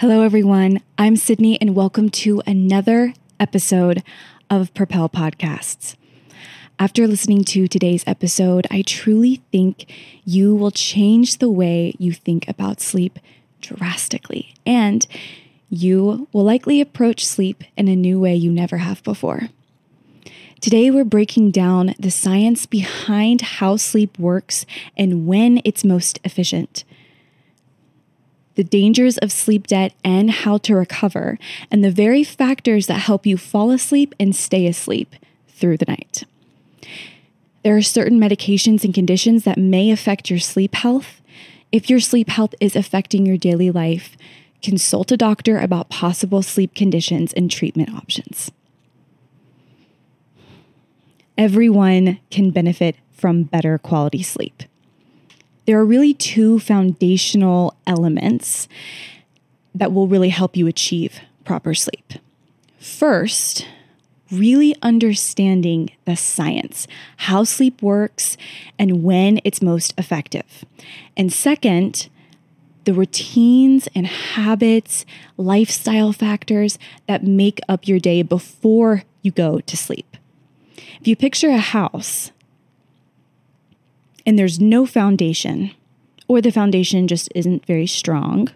Hello, everyone. I'm Sydney, and welcome to another episode of Propel Podcasts. After listening to today's episode, I truly think you will change the way you think about sleep drastically, and you will likely approach sleep in a new way you never have before. Today, we're breaking down the science behind how sleep works and when it's most efficient the dangers of sleep debt and how to recover, and the very factors that help you fall asleep and stay asleep through the night. There are certain medications and conditions that may affect your sleep health. If your sleep health is affecting your daily life, consult a doctor about possible sleep conditions and treatment options. Everyone can benefit from better quality sleep there are really two foundational elements that will really help you achieve proper sleep. First, really understanding the science, how sleep works, and when it's most effective. And second, the routines and habits, lifestyle factors that make up your day before you go to sleep. If you picture a house, and there's no foundation, or the foundation just isn't very strong,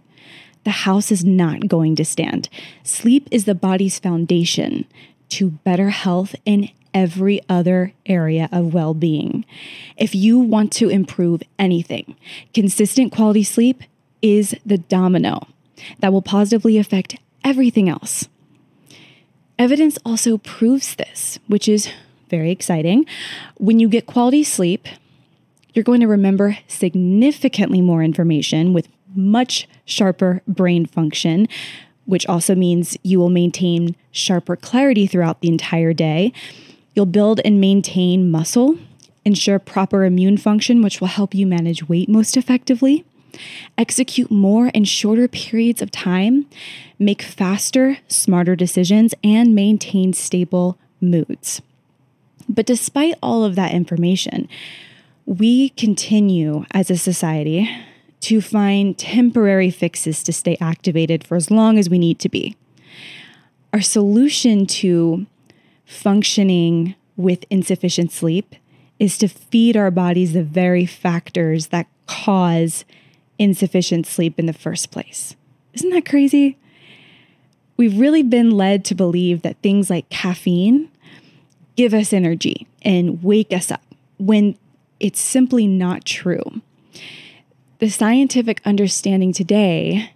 the house is not going to stand. Sleep is the body's foundation to better health in every other area of well being. If you want to improve anything, consistent quality sleep is the domino that will positively affect everything else. Evidence also proves this, which is very exciting. When you get quality sleep, you're going to remember significantly more information with much sharper brain function, which also means you will maintain sharper clarity throughout the entire day. You'll build and maintain muscle, ensure proper immune function, which will help you manage weight most effectively, execute more in shorter periods of time, make faster, smarter decisions, and maintain stable moods. But despite all of that information, we continue as a society to find temporary fixes to stay activated for as long as we need to be. Our solution to functioning with insufficient sleep is to feed our bodies the very factors that cause insufficient sleep in the first place. Isn't that crazy? We've really been led to believe that things like caffeine give us energy and wake us up when it's simply not true. The scientific understanding today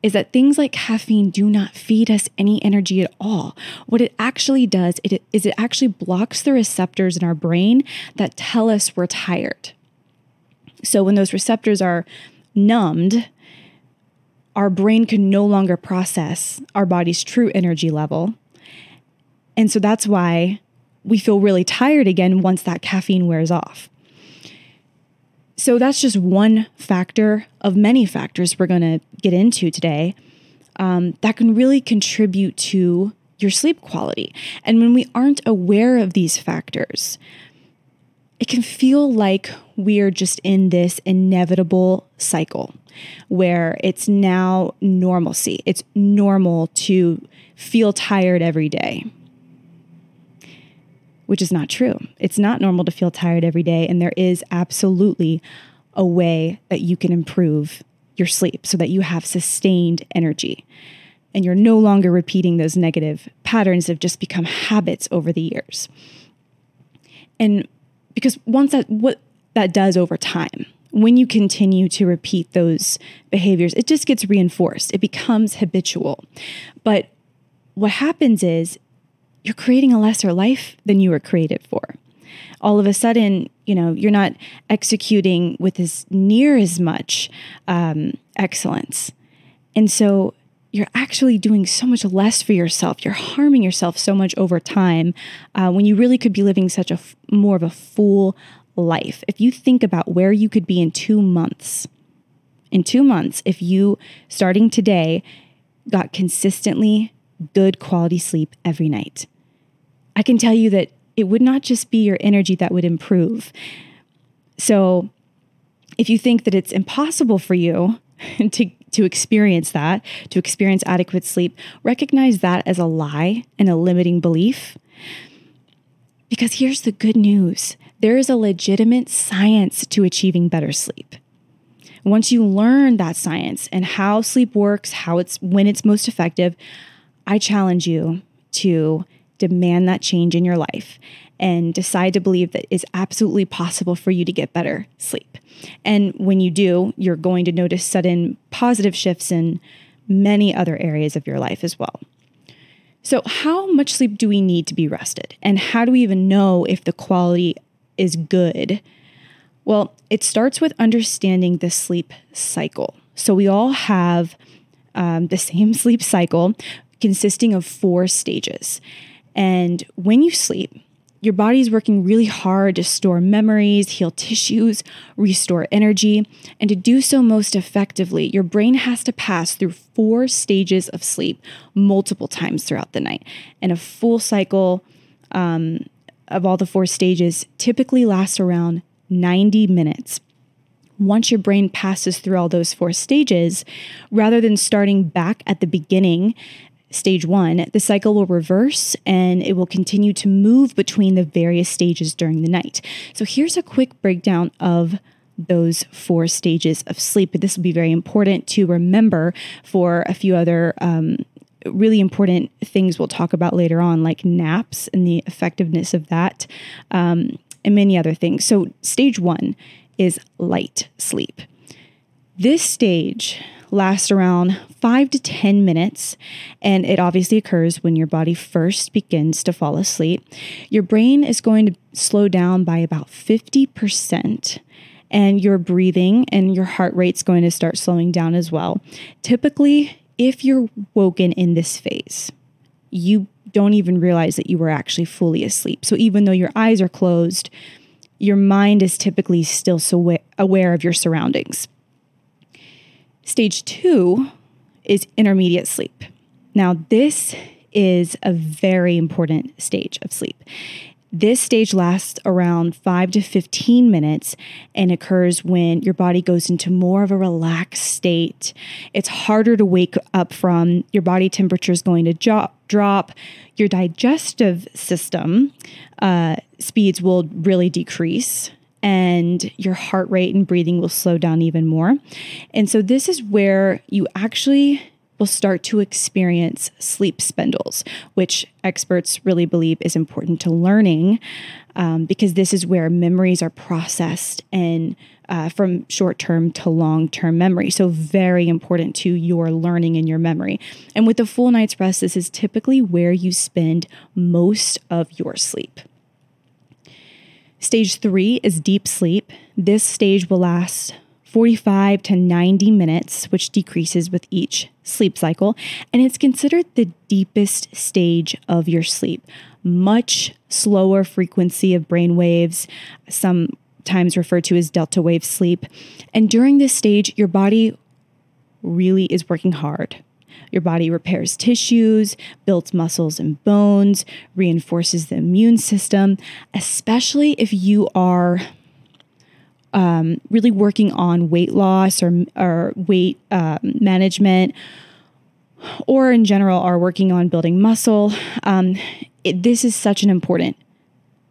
is that things like caffeine do not feed us any energy at all. What it actually does it, is it actually blocks the receptors in our brain that tell us we're tired. So when those receptors are numbed, our brain can no longer process our body's true energy level. And so that's why we feel really tired again once that caffeine wears off. So that's just one factor of many factors we're going to get into today um, that can really contribute to your sleep quality. And when we aren't aware of these factors, it can feel like we're just in this inevitable cycle where it's now normalcy. It's normal to feel tired every day which is not true. It's not normal to feel tired every day, and there is absolutely a way that you can improve your sleep so that you have sustained energy and you're no longer repeating those negative patterns that have just become habits over the years. And because once that what that does over time, when you continue to repeat those behaviors, it just gets reinforced. It becomes habitual. But what happens is you're creating a lesser life than you were created for. All of a sudden, you know, you're not executing with as near as much um, excellence. And so you're actually doing so much less for yourself. You're harming yourself so much over time uh, when you really could be living such a f- more of a full life. If you think about where you could be in two months, in two months, if you starting today got consistently good quality sleep every night. I can tell you that it would not just be your energy that would improve. So, if you think that it's impossible for you to to experience that, to experience adequate sleep, recognize that as a lie and a limiting belief. Because here's the good news there is a legitimate science to achieving better sleep. Once you learn that science and how sleep works, how it's when it's most effective, I challenge you to demand that change in your life and decide to believe that it's absolutely possible for you to get better sleep. And when you do, you're going to notice sudden positive shifts in many other areas of your life as well. So, how much sleep do we need to be rested? And how do we even know if the quality is good? Well, it starts with understanding the sleep cycle. So, we all have um, the same sleep cycle consisting of four stages. And when you sleep, your body is working really hard to store memories, heal tissues, restore energy. And to do so most effectively, your brain has to pass through four stages of sleep multiple times throughout the night. And a full cycle um, of all the four stages typically lasts around 90 minutes. Once your brain passes through all those four stages, rather than starting back at the beginning stage one, the cycle will reverse and it will continue to move between the various stages during the night. So here's a quick breakdown of those four stages of sleep. But This will be very important to remember for a few other um, really important things we'll talk about later on, like naps and the effectiveness of that, um, and many other things. So, stage one is light sleep. This stage lasts around five to 10 minutes, and it obviously occurs when your body first begins to fall asleep. Your brain is going to slow down by about 50%. And your breathing and your heart rate's going to start slowing down as well. Typically, if you're woken in this phase, you don't even realize that you were actually fully asleep. So even though your eyes are closed, your mind is typically still so aware of your surroundings. Stage two is intermediate sleep. Now, this is a very important stage of sleep. This stage lasts around 5 to 15 minutes and occurs when your body goes into more of a relaxed state. It's harder to wake up from, your body temperature is going to jo- drop, your digestive system uh, speeds will really decrease and your heart rate and breathing will slow down even more. And so, this is where you actually will start to experience sleep spindles, which experts really believe is important to learning um, because this is where memories are processed and uh, from short term to long term memory. So, very important to your learning and your memory. And with a full night's rest, this is typically where you spend most of your sleep. Stage three is deep sleep. This stage will last 45 to 90 minutes, which decreases with each sleep cycle. And it's considered the deepest stage of your sleep. Much slower frequency of brain waves, sometimes referred to as delta wave sleep. And during this stage, your body really is working hard. Your body repairs tissues, builds muscles and bones, reinforces the immune system, especially if you are um, really working on weight loss or, or weight uh, management, or in general are working on building muscle. Um, it, this is such an important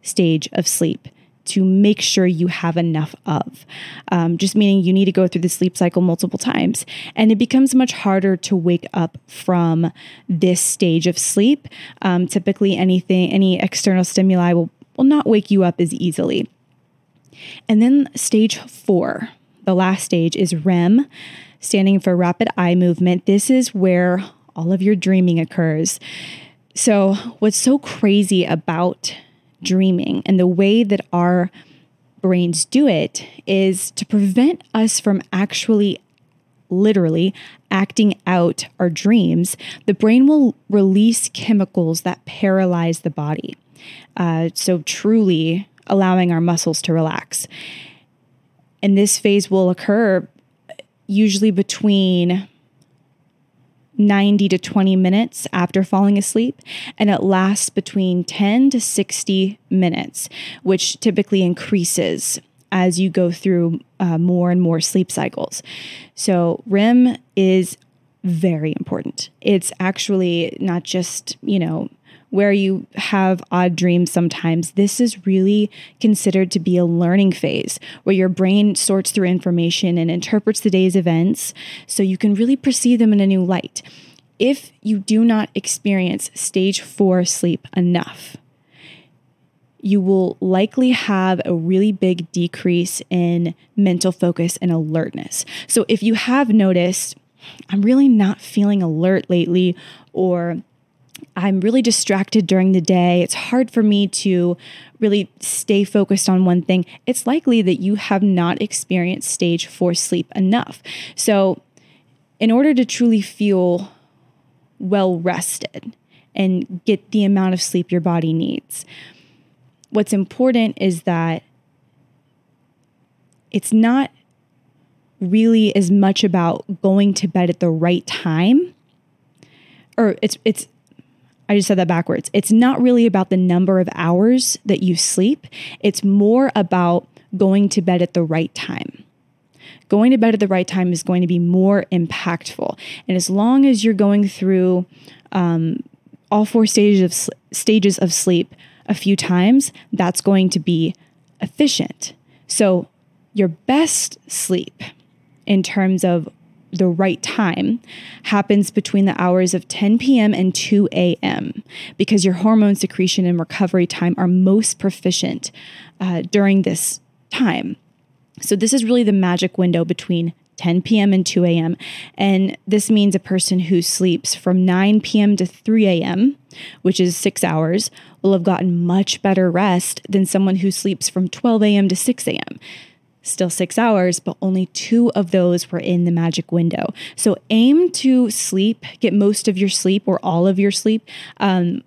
stage of sleep to make sure you have enough of. Um, just meaning you need to go through the sleep cycle multiple times. And it becomes much harder to wake up from this stage of sleep. Um, typically, anything, any external stimuli will, will not wake you up as easily. And then stage four, the last stage is REM, standing for rapid eye movement. This is where all of your dreaming occurs. So, what's so crazy about dreaming. And the way that our brains do it is to prevent us from actually literally acting out our dreams, the brain will release chemicals that paralyze the body. Uh, so, truly allowing our muscles to relax. And this phase will occur usually between 90 to 20 minutes after falling asleep, and it lasts between 10 to 60 minutes, which typically increases as you go through uh, more and more sleep cycles. So, REM is very important. It's actually not just, you know, where you have odd dreams sometimes, this is really considered to be a learning phase where your brain sorts through information and interprets the day's events so you can really perceive them in a new light. If you do not experience stage four sleep enough, you will likely have a really big decrease in mental focus and alertness. So, if you have noticed, I'm really not feeling alert lately, or I'm really distracted during the day. It's hard for me to really stay focused on one thing. It's likely that you have not experienced stage four sleep enough. So, in order to truly feel well rested and get the amount of sleep your body needs, what's important is that it's not really as much about going to bed at the right time or it's it's I just said that backwards. It's not really about the number of hours that you sleep. It's more about going to bed at the right time. Going to bed at the right time is going to be more impactful. And as long as you're going through um, all four stages of sl- stages of sleep a few times, that's going to be efficient. So, your best sleep in terms of the right time happens between the hours of 10 p.m. and 2 a.m. because your hormone secretion and recovery time are most proficient uh, during this time. So, this is really the magic window between 10 p.m. and 2 a.m. And this means a person who sleeps from 9 p.m. to 3 a.m., which is six hours, will have gotten much better rest than someone who sleeps from 12 a.m. to 6 a.m. Still six hours, but only two of those were in the magic window. So aim to sleep, get most of your sleep or all of your sleep um,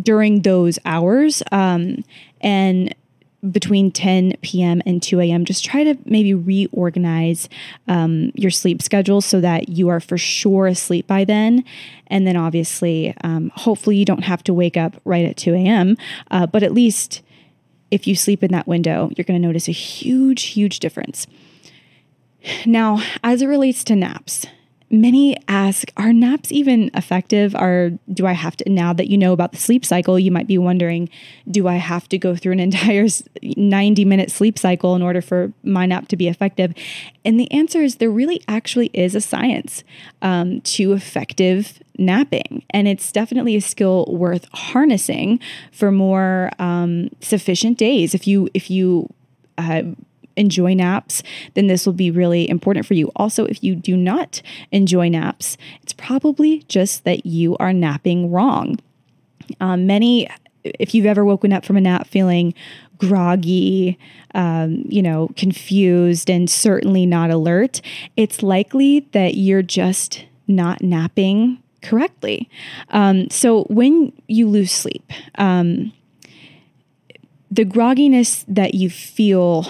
during those hours. Um, and between 10 p.m. and 2 a.m. Just try to maybe reorganize um, your sleep schedule so that you are for sure asleep by then. And then, obviously, um, hopefully, you don't have to wake up right at 2 a.m., uh, but at least if you sleep in that window, you're going to notice a huge, huge difference. Now, as it relates to naps, many ask, are naps even effective? Or do I have to, now that you know about the sleep cycle, you might be wondering, do I have to go through an entire 90 minute sleep cycle in order for my nap to be effective? And the answer is there really actually is a science um, to effective napping. And it's definitely a skill worth harnessing for more um, sufficient days. If you, if you, uh, enjoy naps, then this will be really important for you. Also, if you do not enjoy naps, it's probably just that you are napping wrong. Um, many, if you've ever woken up from a nap feeling groggy, um, you know, confused, and certainly not alert, it's likely that you're just not napping correctly. Um, so when you lose sleep, um, the grogginess that you feel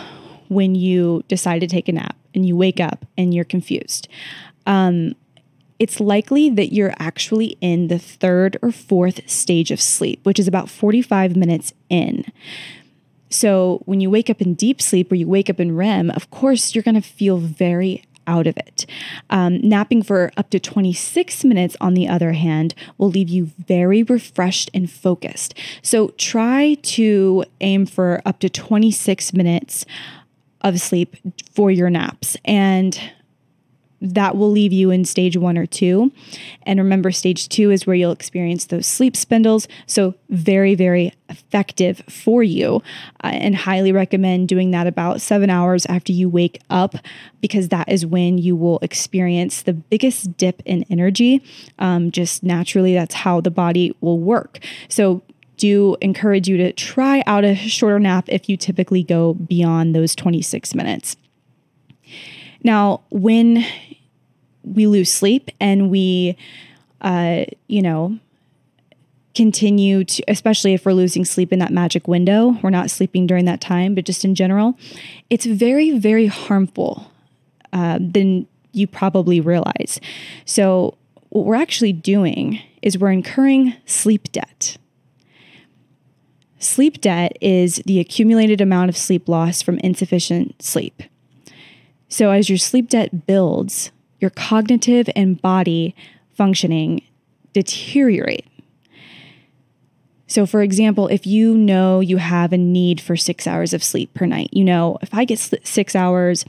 when you decide to take a nap and you wake up and you're confused. Um, it's likely that you're actually in the third or fourth stage of sleep, which is about 45 minutes in. So, when you wake up in deep sleep or you wake up in REM, of course, you're going to feel very out of it. Um, napping for up to 26 minutes, on the other hand, will leave you very refreshed and focused. So, try to aim for up to 26 minutes of sleep for your naps. And that will leave you in stage one or two. And remember, stage two is where you'll experience those sleep spindles. So, very, very effective for you. Uh, and highly recommend doing that about seven hours after you wake up, because that is when you will experience the biggest dip in energy. Um, just naturally, that's how the body will work. So, do encourage you to try out a shorter nap if you typically go beyond those 26 minutes. Now, when we lose sleep and we, uh, you know, continue to, especially if we're losing sleep in that magic window, we're not sleeping during that time, but just in general, it's very, very harmful uh, than you probably realize. So, what we're actually doing is we're incurring sleep debt sleep debt is the accumulated amount of sleep loss from insufficient sleep. So, as your sleep debt builds, your cognitive and body functioning deteriorate. So, for example, if you know you have a need for six hours of sleep per night, you know, if I get six hours,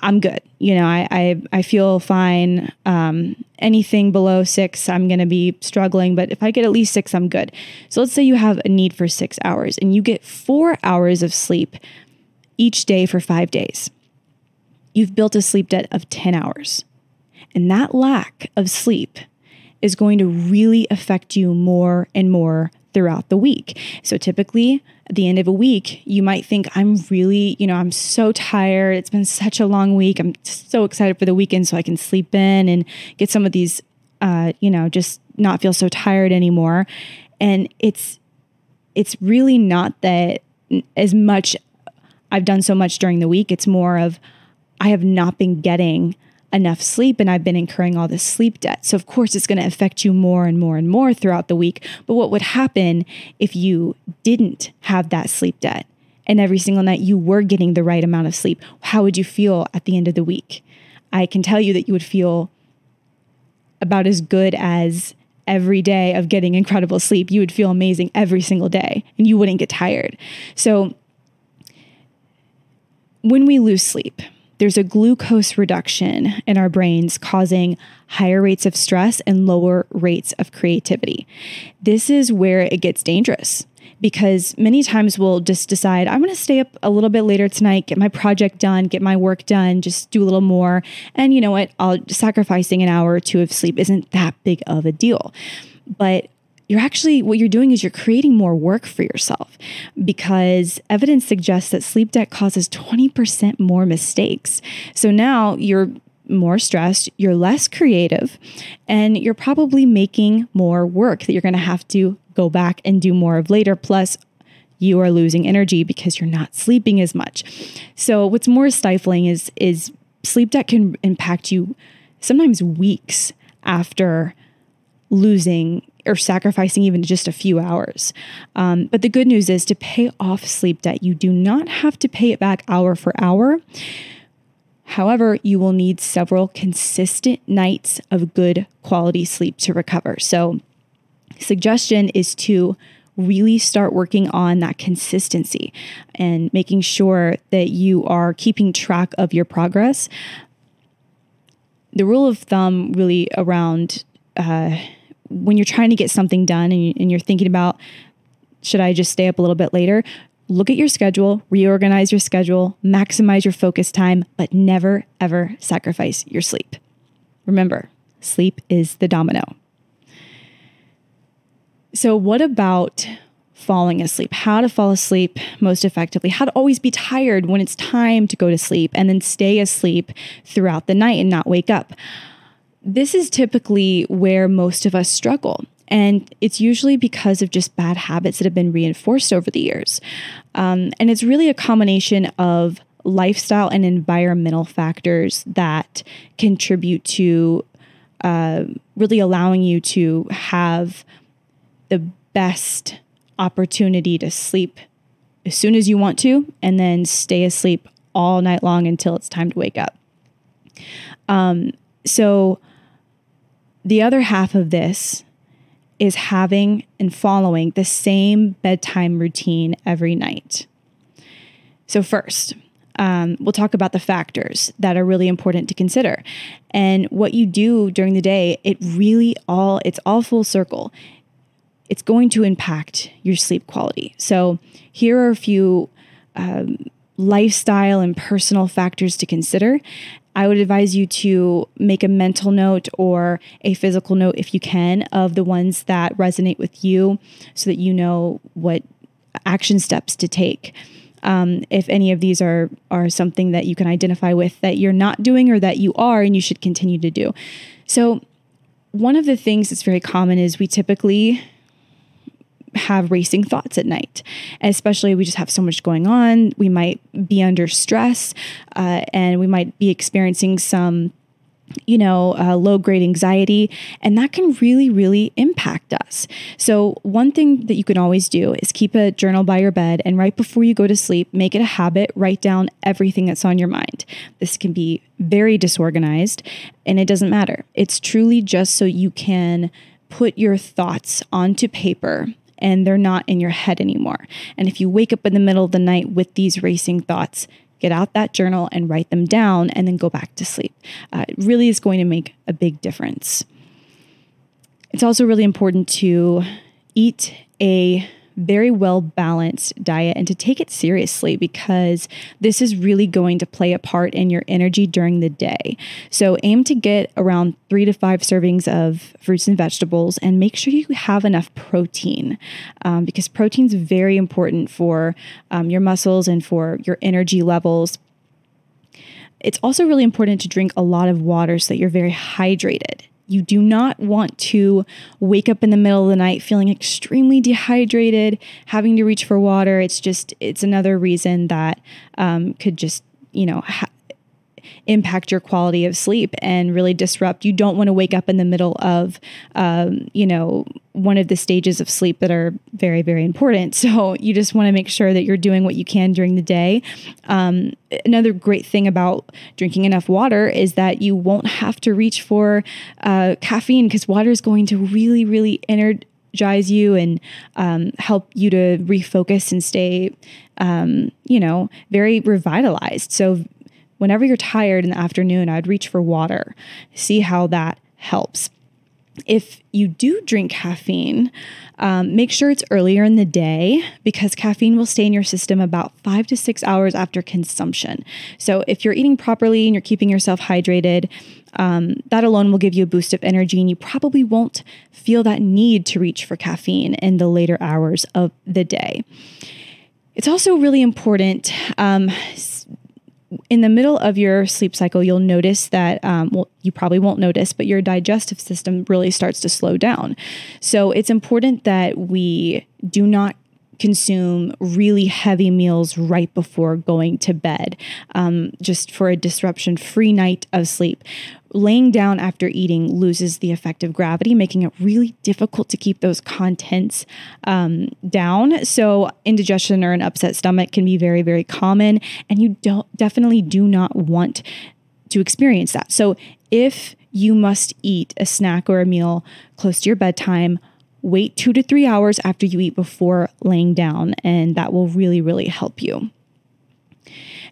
I'm good. You know, I I, I feel fine. Um, anything below six, I'm going to be struggling. But if I get at least six, I'm good. So let's say you have a need for six hours and you get four hours of sleep each day for five days. You've built a sleep debt of 10 hours. And that lack of sleep is going to really affect you more and more throughout the week. So typically, at the end of a week, you might think, I'm really, you know, I'm so tired. It's been such a long week. I'm so excited for the weekend so I can sleep in and get some of these, uh, you know, just not feel so tired anymore. And it's, it's really not that as much I've done so much during the week. It's more of I have not been getting enough sleep and I've been incurring all this sleep debt. So, of course, it's going to affect you more and more and more throughout the week. But what would happen if you didn't have that sleep debt and every single night you were getting the right amount of sleep? How would you feel at the end of the week? I can tell you that you would feel about as good as every day of getting incredible sleep. You would feel amazing every single day and you wouldn't get tired. So, when we lose sleep, there's a glucose reduction in our brains causing higher rates of stress and lower rates of creativity. This is where it gets dangerous because many times we'll just decide, I'm going to stay up a little bit later tonight, get my project done, get my work done, just do a little more. And you know what? I'll sacrificing an hour or two of sleep isn't that big of a deal. But you're actually what you're doing is you're creating more work for yourself because evidence suggests that sleep debt causes 20% more mistakes. So now you're more stressed, you're less creative, and you're probably making more work that you're going to have to go back and do more of later. Plus, you are losing energy because you're not sleeping as much. So, what's more stifling is is sleep debt can impact you sometimes weeks after losing or sacrificing even just a few hours. Um, but the good news is to pay off sleep debt, you do not have to pay it back hour for hour. However, you will need several consistent nights of good quality sleep to recover. So, suggestion is to really start working on that consistency and making sure that you are keeping track of your progress. The rule of thumb, really, around uh, when you're trying to get something done and, you, and you're thinking about, should I just stay up a little bit later? Look at your schedule, reorganize your schedule, maximize your focus time, but never, ever sacrifice your sleep. Remember, sleep is the domino. So, what about falling asleep? How to fall asleep most effectively? How to always be tired when it's time to go to sleep and then stay asleep throughout the night and not wake up? This is typically where most of us struggle. And it's usually because of just bad habits that have been reinforced over the years. Um, and it's really a combination of lifestyle and environmental factors that contribute to uh, really allowing you to have the best opportunity to sleep as soon as you want to and then stay asleep all night long until it's time to wake up. Um, so, the other half of this is having and following the same bedtime routine every night. So, first, um, we'll talk about the factors that are really important to consider. And what you do during the day, it really all, it's all full circle. It's going to impact your sleep quality. So, here are a few um, lifestyle and personal factors to consider. I would advise you to make a mental note or a physical note if you can of the ones that resonate with you so that you know what action steps to take. Um, if any of these are are something that you can identify with that you're not doing or that you are and you should continue to do. So one of the things that's very common is we typically have racing thoughts at night. Especially, we just have so much going on. We might be under stress uh, and we might be experiencing some you know, uh, low grade anxiety, and that can really, really impact us. So, one thing that you can always do is keep a journal by your bed, and right before you go to sleep, make it a habit, write down everything that's on your mind. This can be very disorganized, and it doesn't matter. It's truly just so you can put your thoughts onto paper and they're not in your head anymore. And if you wake up in the middle of the night with these racing thoughts, get out that journal and write them down and then go back to sleep. Uh, it really is going to make a big difference. It's also really important to eat a very well balanced diet and to take it seriously because this is really going to play a part in your energy during the day. So aim to get around three to five servings of fruits and vegetables and make sure you have enough protein um, because protein is very important for um, your muscles and for your energy levels. It's also really important to drink a lot of water so that you're very hydrated. You do not want to wake up in the middle of the night feeling extremely dehydrated, having to reach for water. It's just, it's another reason that um, could just, you know, ha- impact your quality of sleep and really disrupt. You don't want to wake up in the middle of, um, you know, one of the stages of sleep that are very, very important. So you just want to make sure that you're doing what you can during the day. Um, another great thing about drinking enough water is that you won't have to reach for uh, caffeine because water is going to really, really energize you and um, help you to refocus and stay, um, you know, very revitalized. So whenever you're tired in the afternoon, I'd reach for water, see how that helps. If you do drink caffeine, um, make sure it's earlier in the day because caffeine will stay in your system about five to six hours after consumption. So, if you're eating properly and you're keeping yourself hydrated, um, that alone will give you a boost of energy, and you probably won't feel that need to reach for caffeine in the later hours of the day. It's also really important. Um, in the middle of your sleep cycle, you'll notice that, um, well, you probably won't notice, but your digestive system really starts to slow down. So it's important that we do not consume really heavy meals right before going to bed, um, just for a disruption free night of sleep. Laying down after eating loses the effect of gravity, making it really difficult to keep those contents um, down. So, indigestion or an upset stomach can be very, very common, and you don't definitely do not want to experience that. So, if you must eat a snack or a meal close to your bedtime, Wait two to three hours after you eat before laying down, and that will really, really help you.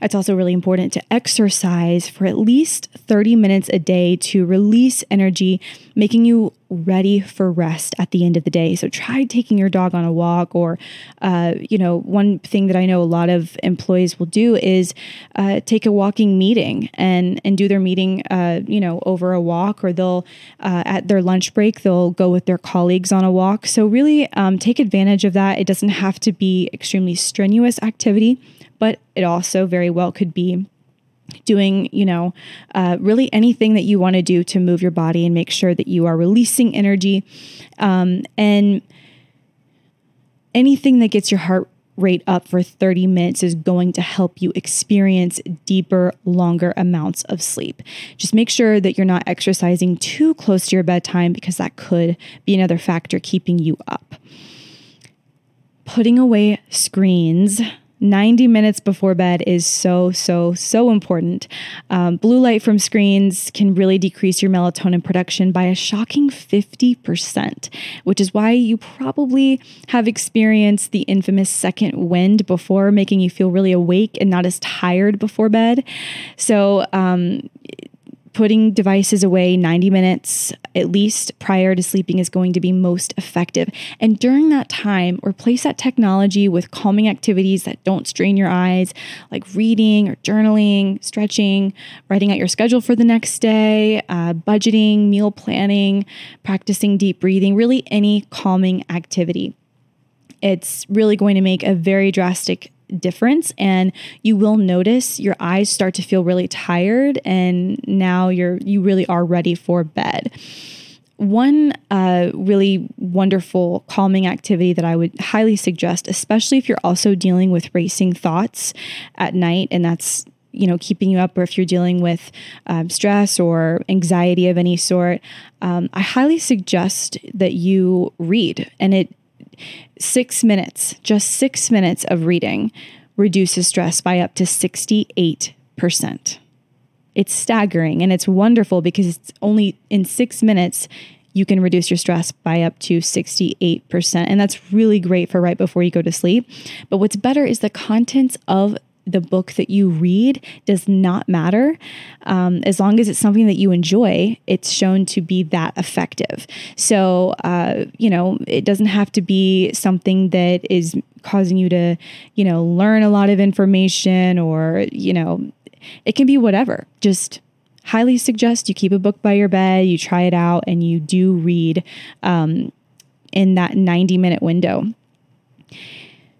It's also really important to exercise for at least 30 minutes a day to release energy, making you ready for rest at the end of the day. So try taking your dog on a walk, or, uh, you know, one thing that I know a lot of employees will do is uh, take a walking meeting and and do their meeting, uh, you know, over a walk, or they'll uh, at their lunch break they'll go with their colleagues on a walk. So really um, take advantage of that. It doesn't have to be extremely strenuous activity but it also very well could be doing, you know, uh, really anything that you want to do to move your body and make sure that you are releasing energy. Um, and anything that gets your heart rate up for 30 minutes is going to help you experience deeper, longer amounts of sleep. Just make sure that you're not exercising too close to your bedtime because that could be another factor keeping you up. Putting away screens 90 minutes before bed is so, so, so important. Um, blue light from screens can really decrease your melatonin production by a shocking 50%, which is why you probably have experienced the infamous second wind before, making you feel really awake and not as tired before bed. So, um, putting devices away 90 minutes at least prior to sleeping is going to be most effective. And during that time, replace that technology with calming activities that don't strain your eyes, like reading or journaling, stretching, writing out your schedule for the next day, uh, budgeting, meal planning, practicing deep breathing, really any calming activity. It's really going to make a very drastic difference and you will notice your eyes start to feel really tired and now you're you really are ready for bed one uh, really wonderful calming activity that I would highly suggest, especially if you're also dealing with racing thoughts at night, and that's you know keeping you up, or if you're dealing with um, stress or anxiety of any sort, um, I highly suggest that you read. And it six minutes, just six minutes of reading, reduces stress by up to sixty eight percent. It's staggering and it's wonderful because it's only in six minutes you can reduce your stress by up to 68%. And that's really great for right before you go to sleep. But what's better is the contents of the book that you read does not matter. Um, as long as it's something that you enjoy, it's shown to be that effective. So, uh, you know, it doesn't have to be something that is causing you to, you know, learn a lot of information or, you know, it can be whatever. Just highly suggest you keep a book by your bed, you try it out, and you do read um, in that 90 minute window.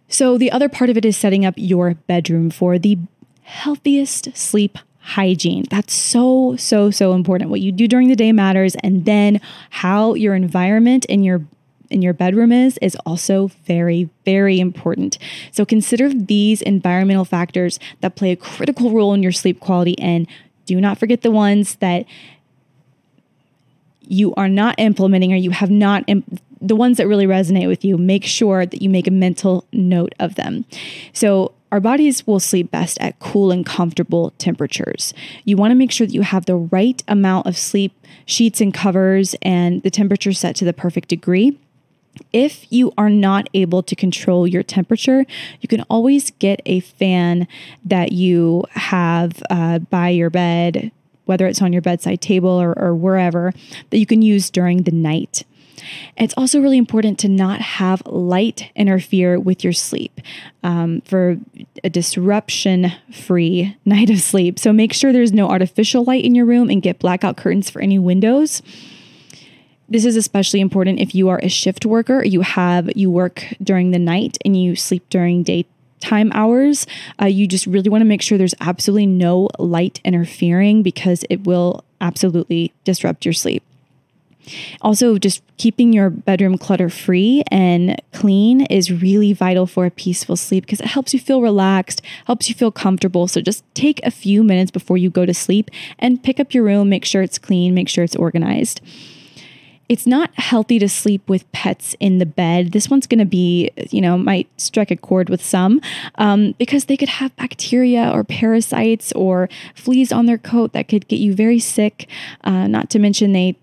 So, the other part of it is setting up your bedroom for the healthiest sleep hygiene. That's so, so, so important. What you do during the day matters, and then how your environment in your in your bedroom is is also very very important. So consider these environmental factors that play a critical role in your sleep quality and do not forget the ones that you are not implementing or you have not the ones that really resonate with you make sure that you make a mental note of them so our bodies will sleep best at cool and comfortable temperatures. You want to make sure that you have the right amount of sleep sheets and covers and the temperature set to the perfect degree. If you are not able to control your temperature, you can always get a fan that you have uh, by your bed, whether it's on your bedside table or, or wherever, that you can use during the night. It's also really important to not have light interfere with your sleep um, for a disruption free night of sleep. So make sure there's no artificial light in your room and get blackout curtains for any windows. This is especially important if you are a shift worker, you have you work during the night and you sleep during daytime hours. Uh, you just really want to make sure there's absolutely no light interfering because it will absolutely disrupt your sleep. Also, just keeping your bedroom clutter free and clean is really vital for a peaceful sleep because it helps you feel relaxed, helps you feel comfortable. So, just take a few minutes before you go to sleep and pick up your room, make sure it's clean, make sure it's organized it's not healthy to sleep with pets in the bed. This one's going to be, you know, might strike a chord with some um, because they could have bacteria or parasites or fleas on their coat that could get you very sick. Uh, not to mention, they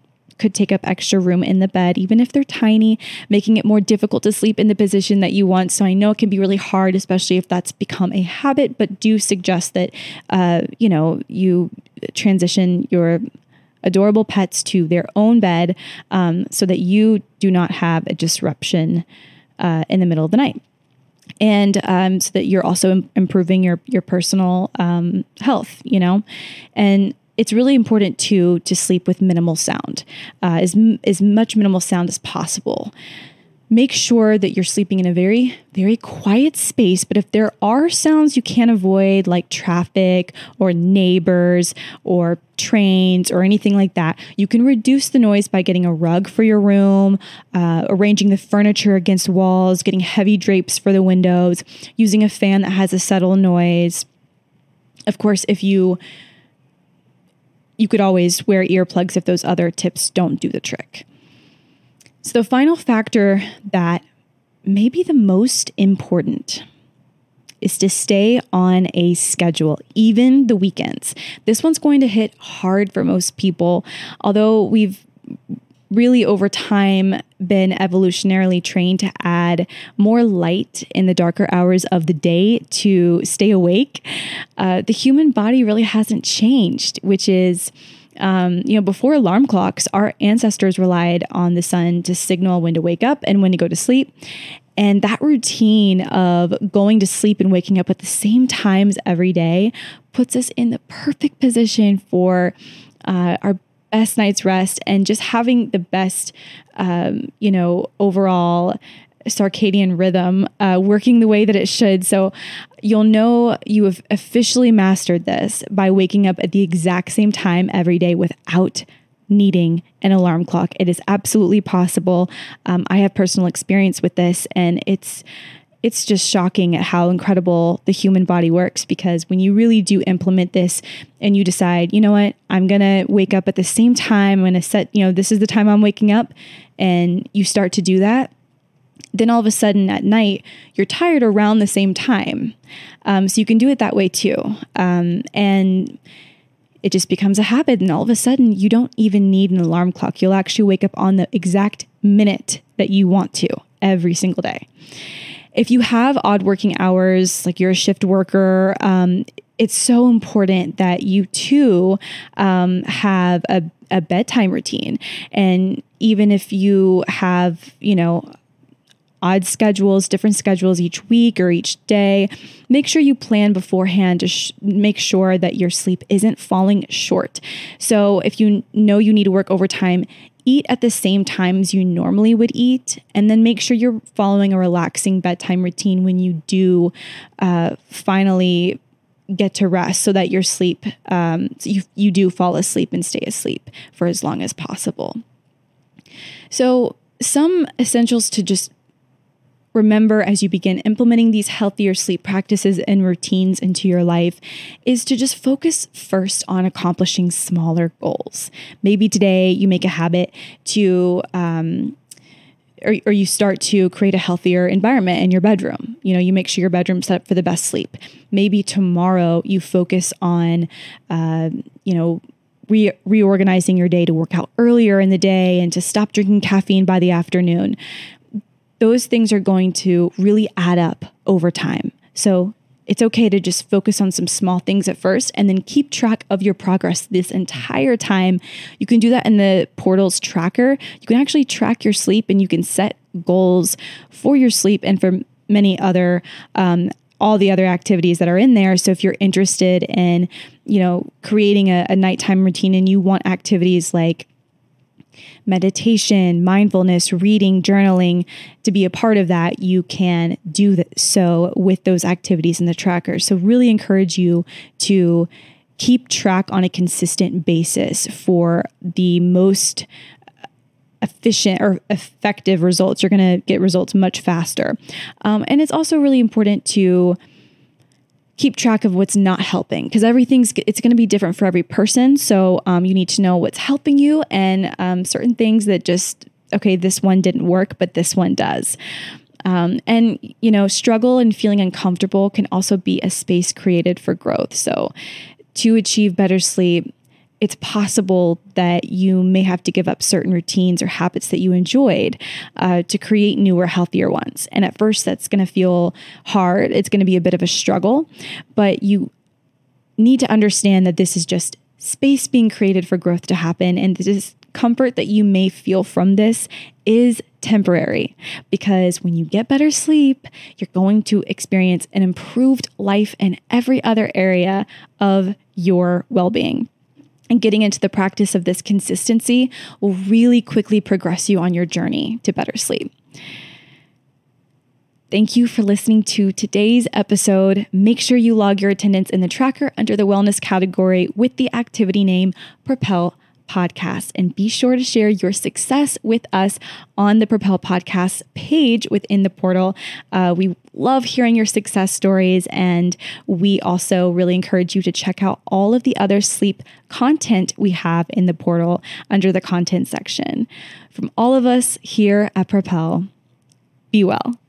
could take up extra room in the bed, even if they're tiny, making it more difficult to sleep in the position that you want. So I know it can be really hard, especially if that's become a habit, but do suggest that, uh, you know, you transition your adorable pets to their own bed um, so that you do not have a disruption uh, in the middle of the night. And um, so that you're also Im- improving your your personal um, health, you know, and it's really important to to sleep with minimal sound, uh, as as much minimal sound as possible make sure that you're sleeping in a very, very quiet space. But if there are sounds you can't avoid, like traffic or neighbors or trains or anything like that, you can reduce the noise by getting a rug for your room, uh, arranging the furniture against walls, getting heavy drapes for the windows, using a fan that has a subtle noise. Of course, if you you could always wear earplugs if those other tips don't do the trick. So, the final factor that may be the most important is to stay on a schedule, even the weekends. This one's going to hit hard for most people, although we've really over time been evolutionarily trained to add more light in the darker hours of the day to stay awake. Uh, the human body really hasn't changed, which is um, you know, before alarm clocks, our ancestors relied on the sun to signal when to wake up and when to go to sleep. And that routine of going to sleep and waking up at the same times every day puts us in the perfect position for uh, our best night's rest and just having the best, um, you know, overall circadian rhythm uh, working the way that it should. So you'll know you have officially mastered this by waking up at the exact same time every day without needing an alarm clock. It is absolutely possible. Um, I have personal experience with this, and it's it's just shocking at how incredible the human body works because when you really do implement this and you decide, you know what, I'm going to wake up at the same time, I'm going to set, you know, this is the time I'm waking up, and you start to do that, then all of a sudden at night, you're tired around the same time. Um, so you can do it that way too. Um, and it just becomes a habit. And all of a sudden, you don't even need an alarm clock. You'll actually wake up on the exact minute that you want to every single day. If you have odd working hours, like you're a shift worker, um, it's so important that you too um, have a, a bedtime routine. And even if you have, you know, odd schedules, different schedules each week or each day. Make sure you plan beforehand to sh- make sure that your sleep isn't falling short. So, if you know you need to work overtime, eat at the same times you normally would eat, and then make sure you're following a relaxing bedtime routine when you do uh, finally get to rest so that your sleep um, you, you do fall asleep and stay asleep for as long as possible. So some essentials to just remember as you begin implementing these healthier sleep practices and routines into your life is to just focus first on accomplishing smaller goals. Maybe today you make a habit to, um, or, or, you start to create a healthier environment in your bedroom. You know, you make sure your bedroom's set up for the best sleep. Maybe tomorrow you focus on, uh, you know, re- reorganizing your day to work out earlier in the day and to stop drinking caffeine by the afternoon those things are going to really add up over time. So it's okay to just focus on some small things at first and then keep track of your progress this entire time. You can do that in the portal's tracker. You can actually track your sleep and you can set goals for your sleep and for many other um, all the other activities that are in there. So if you're interested in, you know, creating a, a nighttime routine and you want activities like meditation, mindfulness, reading, journaling to be a part of that, you can do so with those activities in the tracker. So, really encourage you to keep track on a consistent basis for the most efficient or effective results. You're going to get results much faster. Um, and it's also really important to keep track of what's not helping because everything's it's going to be different for every person. So um, you need to know what's helping you and um, certain things that just okay this one didn't work but this one does. Um, and you know struggle and feeling uncomfortable can also be a space created for growth. So to achieve better sleep it's possible that you may have to give up certain routines or habits that you enjoyed uh, to create newer, healthier ones. And at first, that's going to feel hard. It's going to be a bit of a struggle, but you need to understand that this is just space being created for growth to happen. And the discomfort that you may feel from this is temporary because when you get better sleep, you're going to experience an improved life in every other area of your well being and getting into the practice of this consistency will really quickly progress you on your journey to better sleep. Thank you for listening to today's episode. Make sure you log your attendance in the tracker under the wellness category with the activity name Propel podcast. And be sure to share your success with us on the Propel podcast page within the portal. Uh, we love hearing your success stories. And we also really encourage you to check out all of the other sleep content we have in the portal under the content section. From all of us here at Propel, be well.